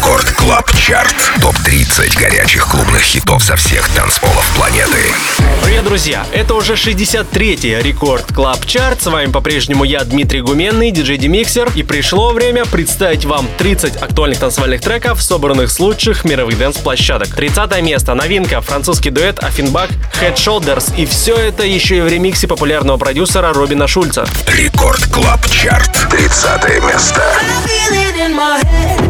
Record Club Chart. Топ-30 горячих клубных хитов со всех танцполов планеты. Привет, друзья! Это уже 63-й Record Club Chart. С вами по-прежнему я, Дмитрий Гуменный, диджей Demixer. И пришло время представить вам 30 актуальных танцевальных треков, собранных с лучших мировых dance-площадок. 30 место. Новинка. Французский дуэт Ofenbach Head Shoulders. И все это еще и в ремиксе популярного продюсера Робина Шульца. Record Club Chart. 30 место. Head, shoulders, knees and toes, my bones,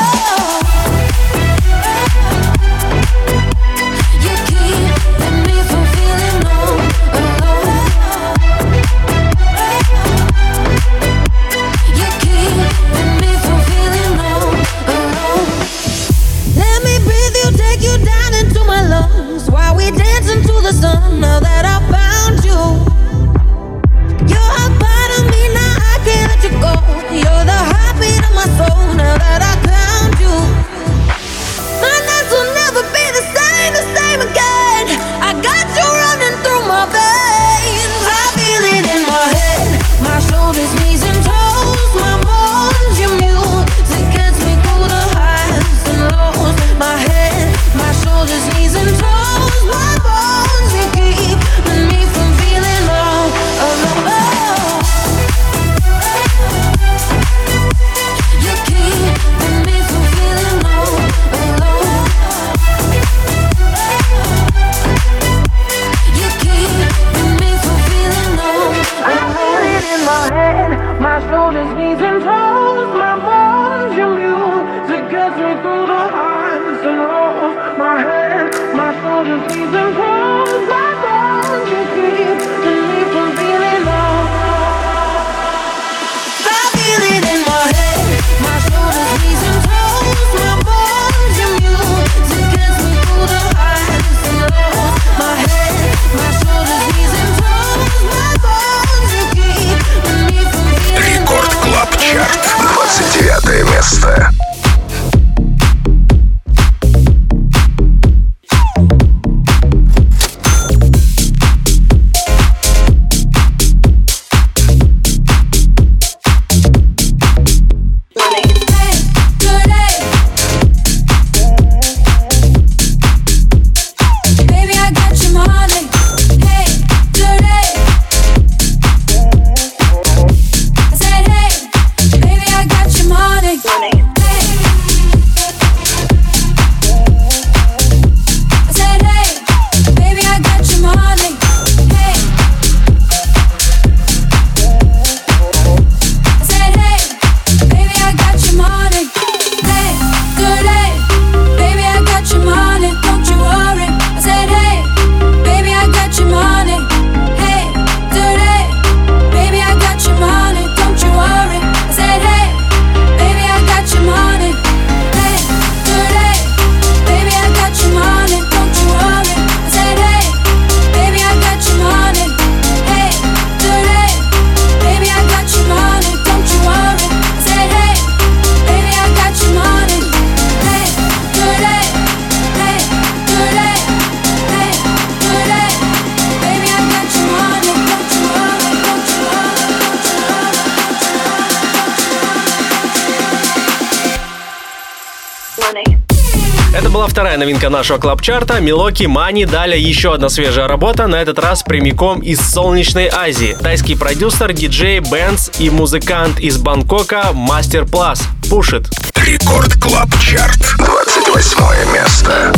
вторая новинка нашего клабчарта. Милоки, Мани, далее еще одна свежая работа, на этот раз прямиком из солнечной Азии. Тайский продюсер, диджей, бэнс и музыкант из Бангкока Мастер Плас. Пушит. Рекорд Клаб Чарт. 28 место.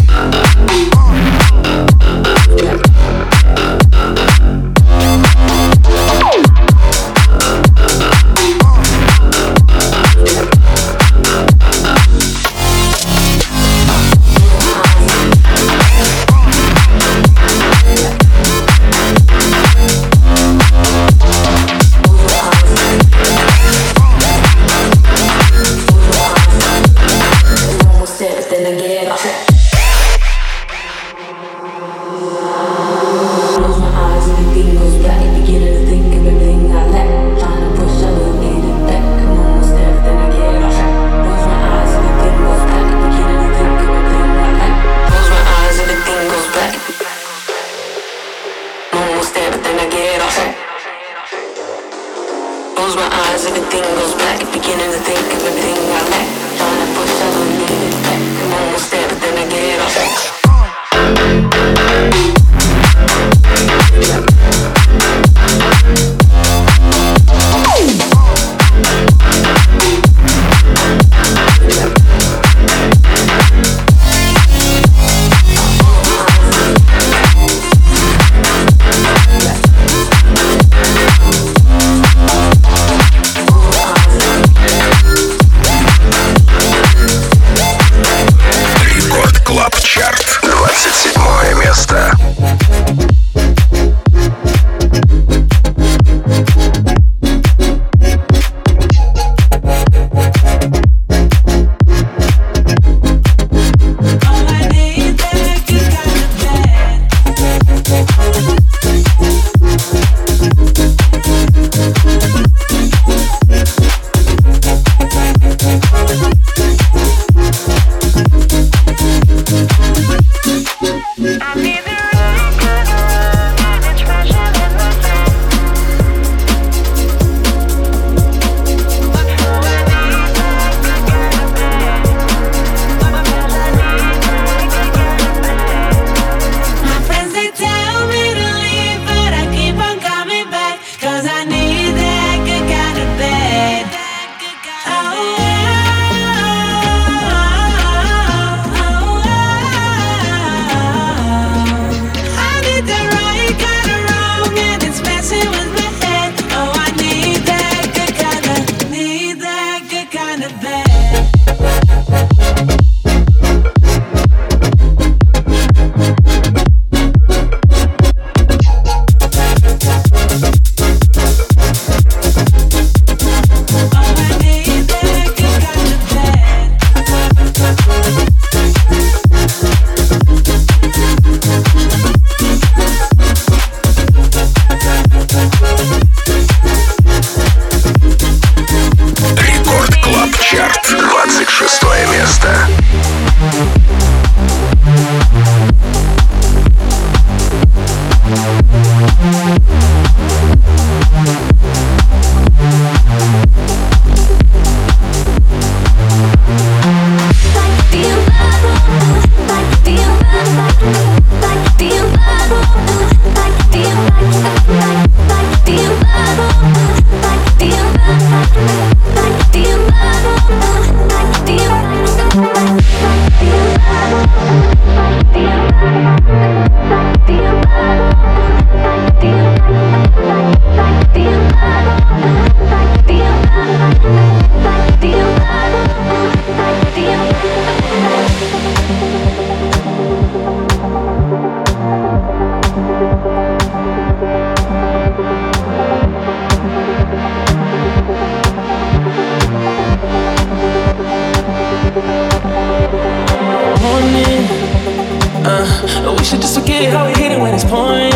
how we hit it when it's pouring.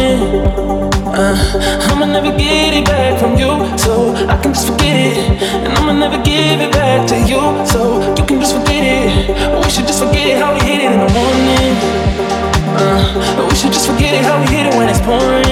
Uh, I'ma never get it back from you, so I can just forget it. And I'ma never give it back to you, so you can just forget it. We should just forget it how we hit it in the morning. Uh, we should just forget it how we hit it when it's pouring.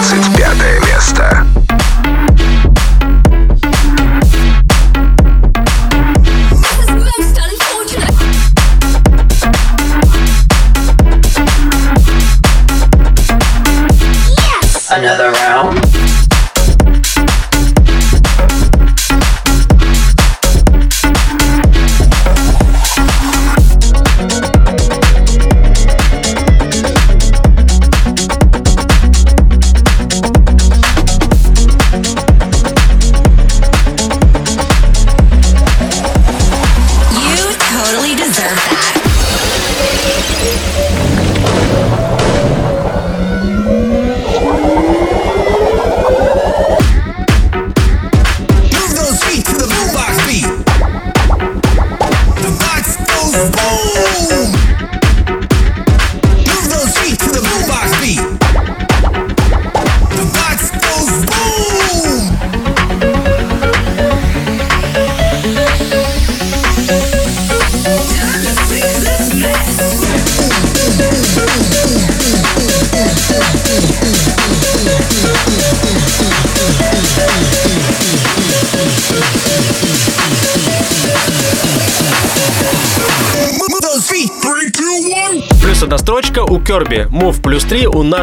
25 место.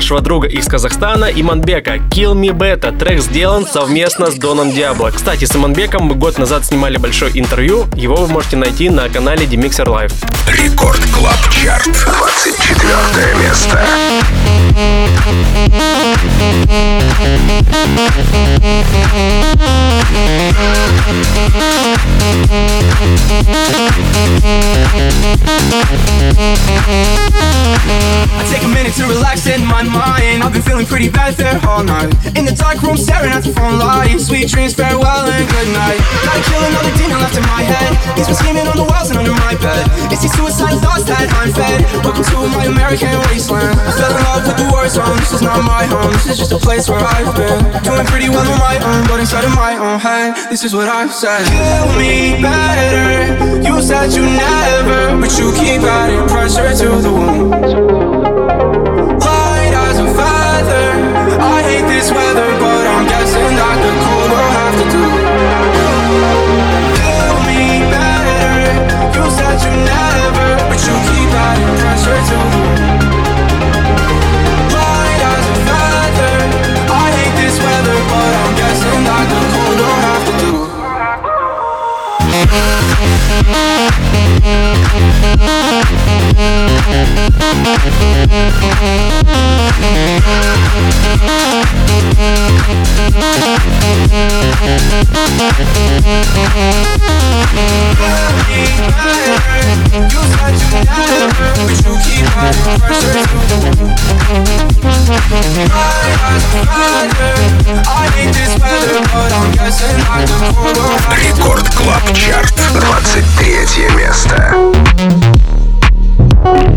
Нашего друга из Казахстана Иманбека. Kill Me Better. Трек сделан совместно с Доном Диабло. Кстати, с Иманбеком мы год назад снимали большое интервью. Его вы можете найти на канале Demixer Live. Record Club Chart. 24 место. I take a minute to relax in my mind. I've been feeling pretty bad there all night. In the dark room, staring at the phone light. Sweet dreams, farewell and good night. Gotta kill another demon left in my head. He's been scheming on the walls and under my bed. It's these suicidal thoughts that I'm fed. Welcome to my American wasteland. I fell in love with the war zone. This is not my home. This is just a place where I've been. Doing pretty well on my own, but inside of my own head, this is what I've said. Kill me better. You said you never, but you keep adding pressure to the wound. Light as a feather. I hate this weather, but I'm guessing that the cold will have to do. Kill me better. You said you never, but you keep adding pressure to the. Рекорд Клаб Чарт. 23 место. Thank you.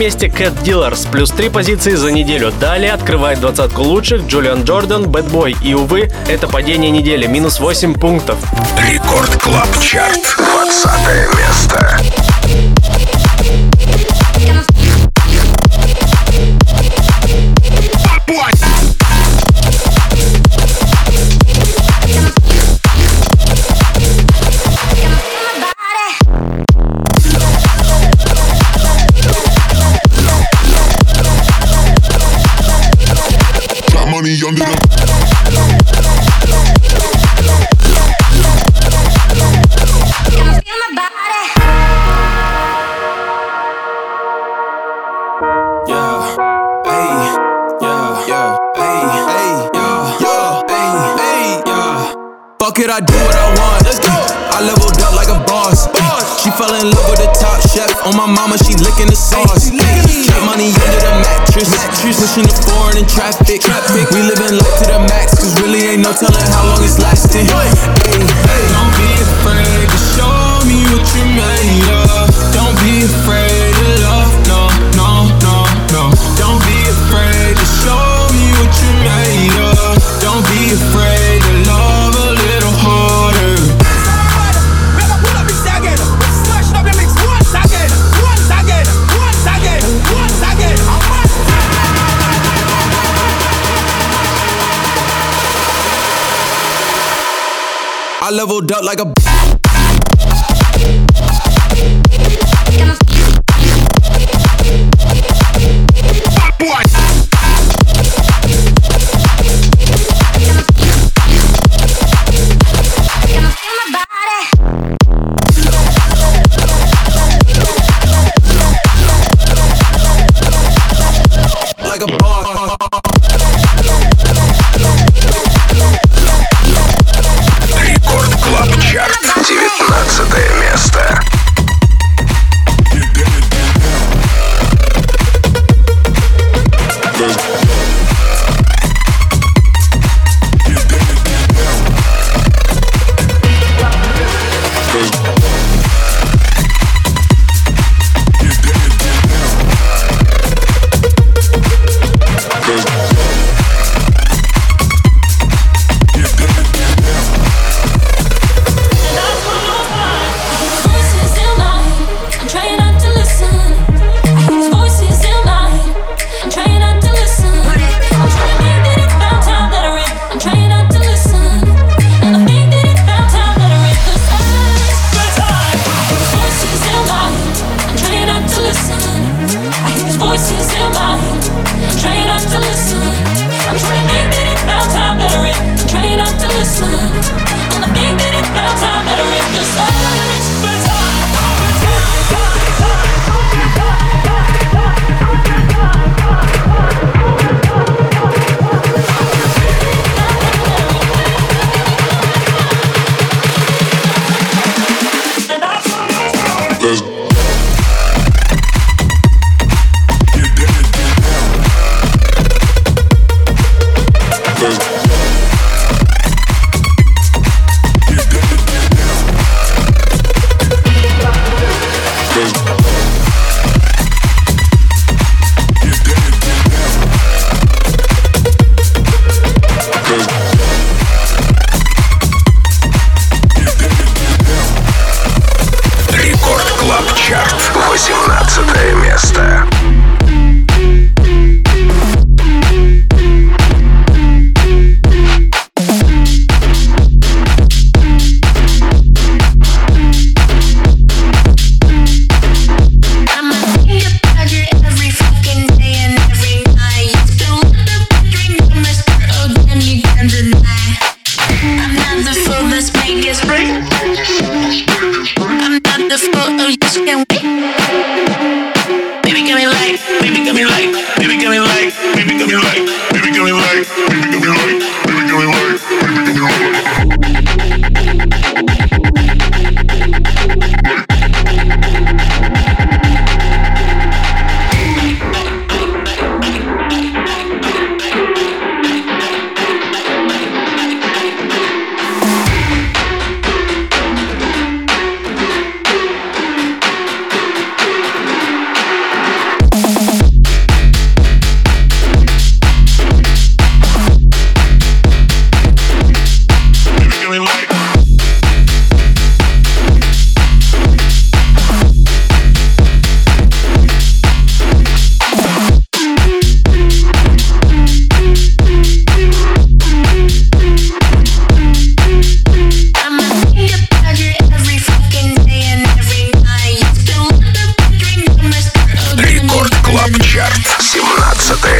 месте Cat Dealers, плюс три позиции за неделю. Далее открывает двадцатку лучших Джулиан Джордан, Bad Boy. И, увы, это падение недели, минус 8 пунктов. Record Club Chart, 20 место. don't Fuck it, I do what I want? Let's go. I leveled up like a boss. She fell in love with the top chef. On my mama, she licking the sauce pushing the foreign in traffic. traffic. We living life to the max, cause really ain't no telling how long it's lasting. Hey, hey. Don't be afraid to show me what you made of. up like a 17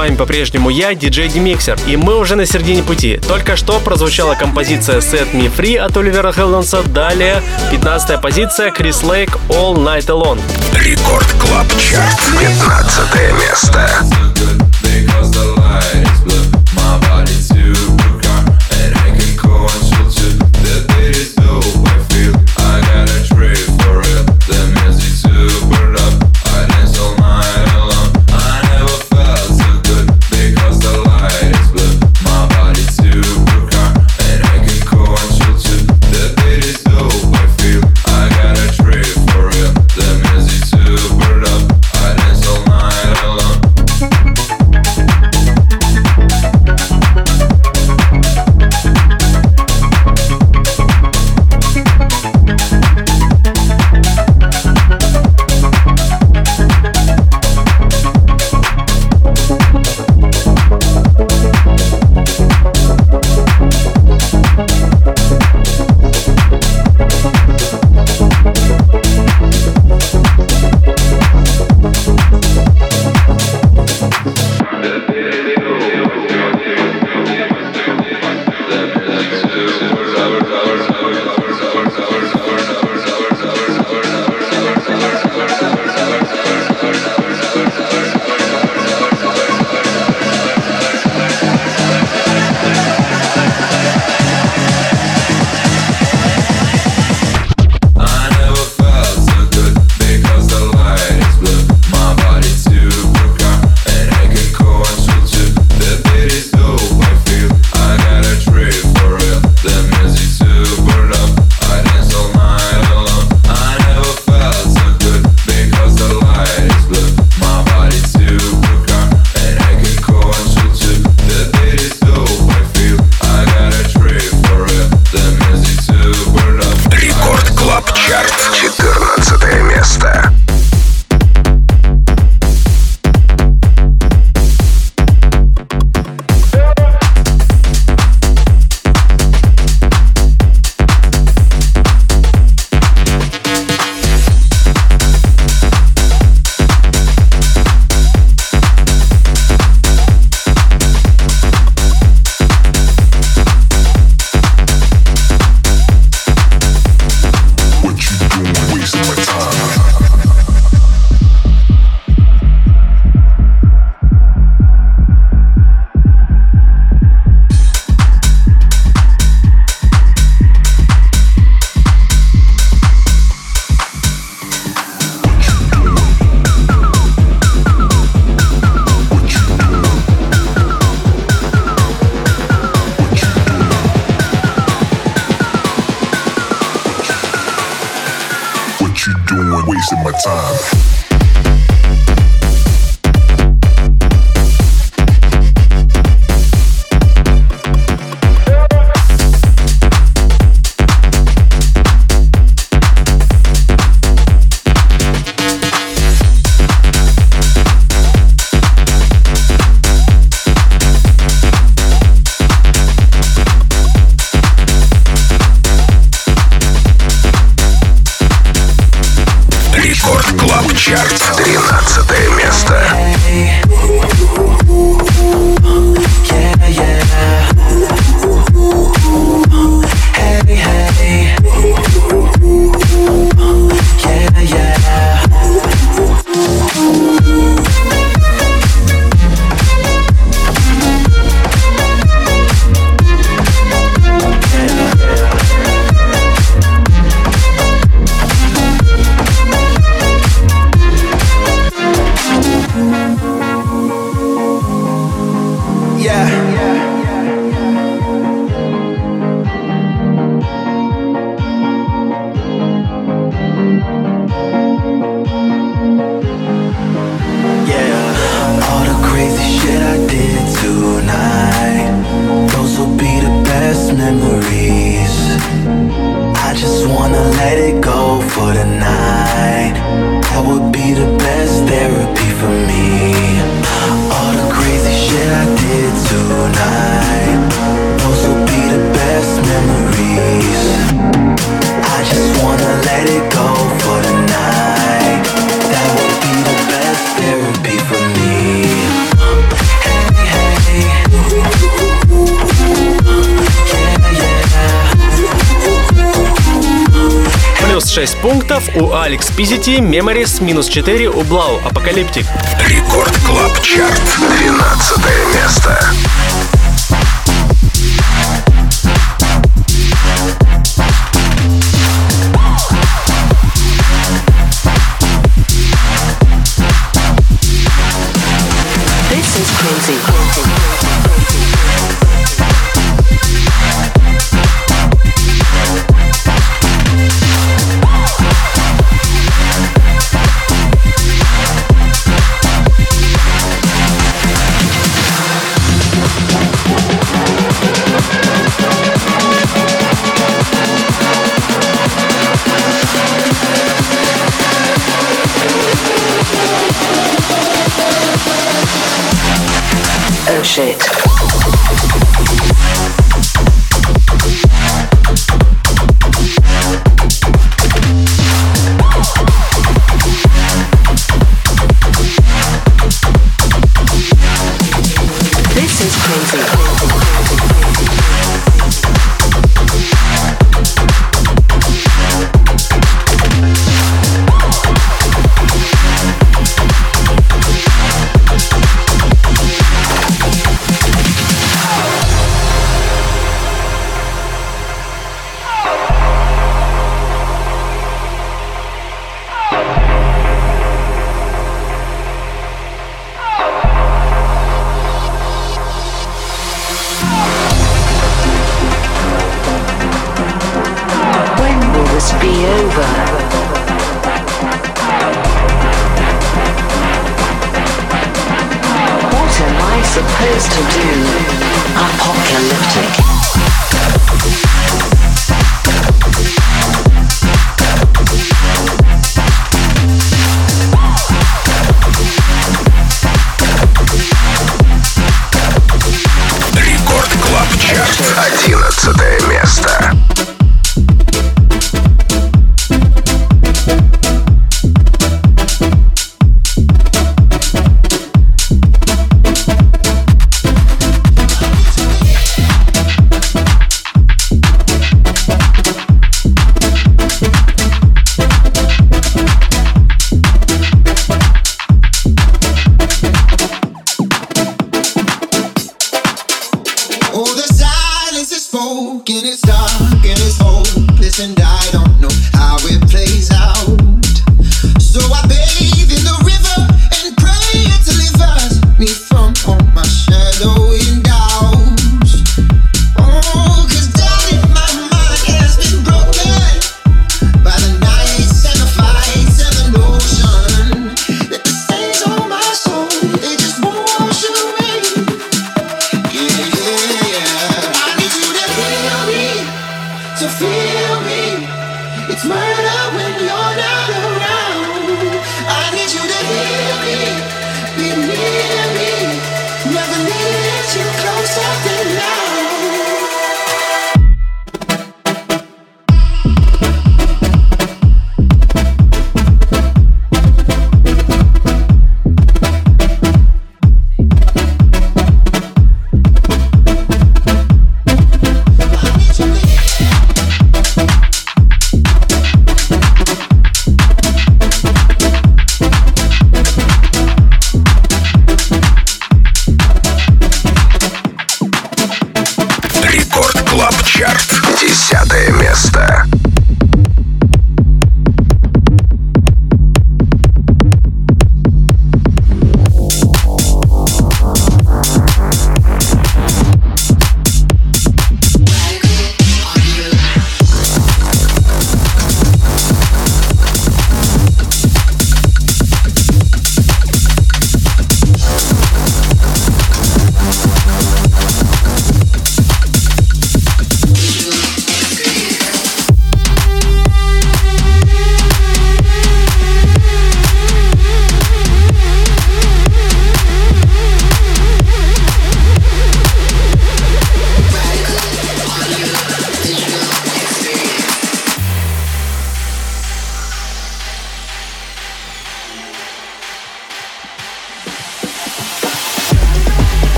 вами по-прежнему я, диджей Demixer, и мы уже на середине пути. Только что прозвучала композиция Set Me Free от Оливера Хелденса, далее 15-я позиция Крис Лейк All Night Alone. Record Club Chart, 15 место. Фокс пунктов, у Алекс Пизити, Меморис минус 4, у Блау Апокалиптик. Рекорд Клаб Чарт, 12 место. kill me. It's murder when you're not around. I need you to hear me, be near me. Never you closer than now.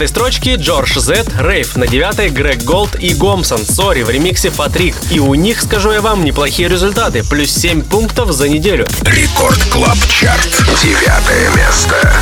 10 строчке Джордж Зет, Рейв, на девятой, Грег Голд и Гомсон, Sorry в ремиксе Патрик. И у них, скажу я вам, неплохие результаты, плюс 7 пунктов за неделю. Record Club Chart, девятое место.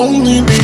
only.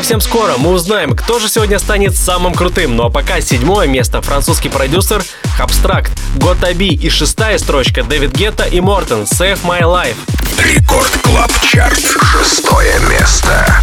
совсем скоро мы узнаем, кто же сегодня станет самым крутым. Ну а пока седьмое место французский продюсер Абстракт, Gotta Be и шестая строчка Дэвид Гетта и Мортен Save My Life. Record Club Chart. Шестое место.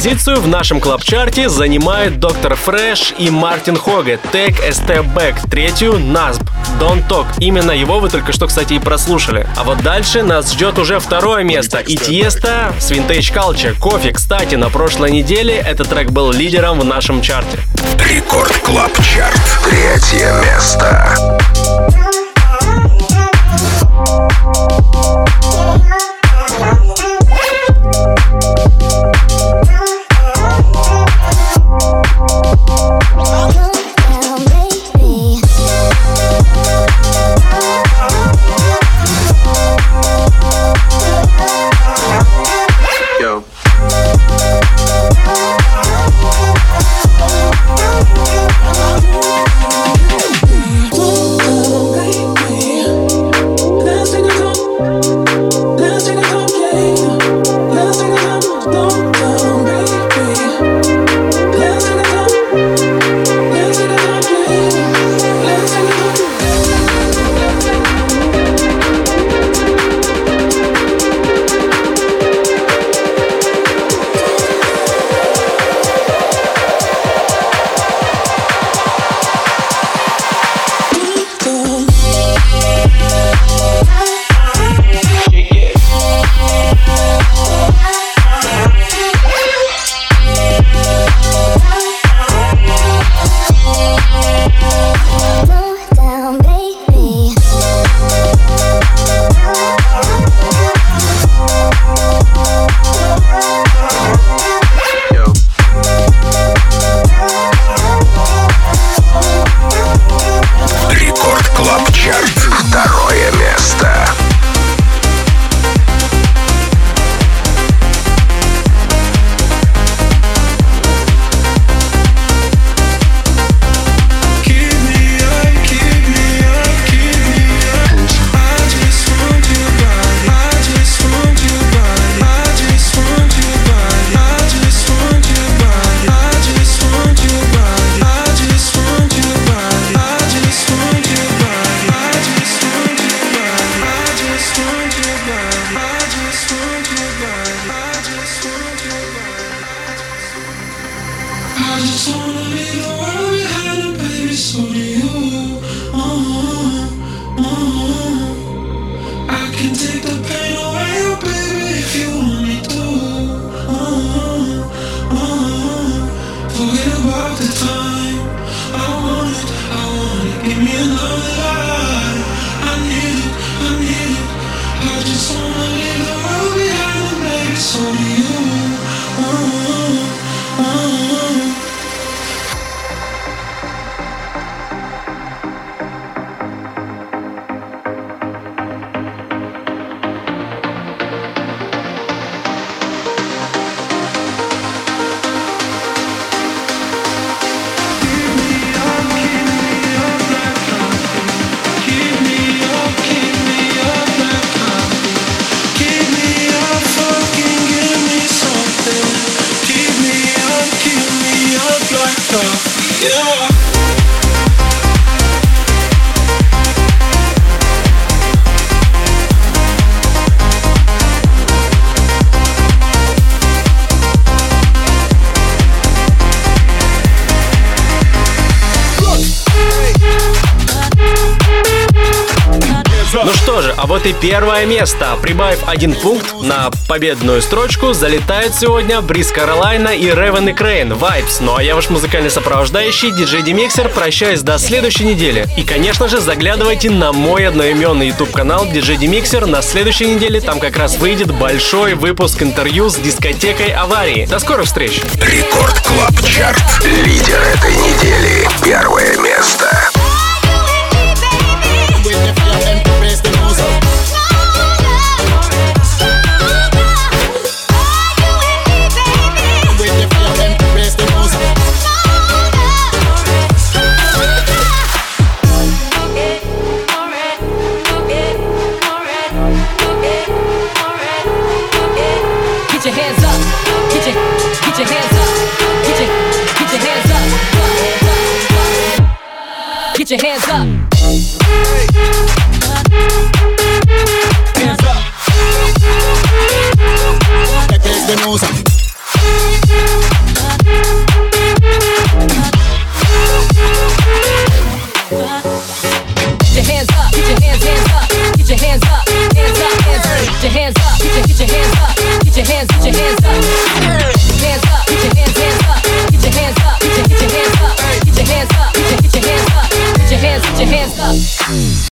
Позицию в нашем клаб-чарте занимает Доктор Фреш и Мартин Хоге Take a Step Back. Третью Насб Don't Talk. Именно его вы только что, кстати, и прослушали. А вот дальше нас ждет уже второе место. И Тиесто с Vintage Culture. Coffee, кстати, на прошлой неделе этот трек был лидером в нашем чарте. Record Club Chart. Третье место. А вот и первое место. Прибавив один пункт на победную строчку, залетают сегодня Breathe Carolina и Raven и Kreyn, Vibes. Ну а я ваш музыкальный сопровождающий, диджей Demixer, прощаюсь до следующей недели. И, конечно же, заглядывайте на мой одноименный YouTube канал диджей Demixer. На следующей неделе там как раз выйдет большой выпуск интервью с дискотекой аварии. До скорых встреч! Record Club Chart. Лидер этой недели. Первое место.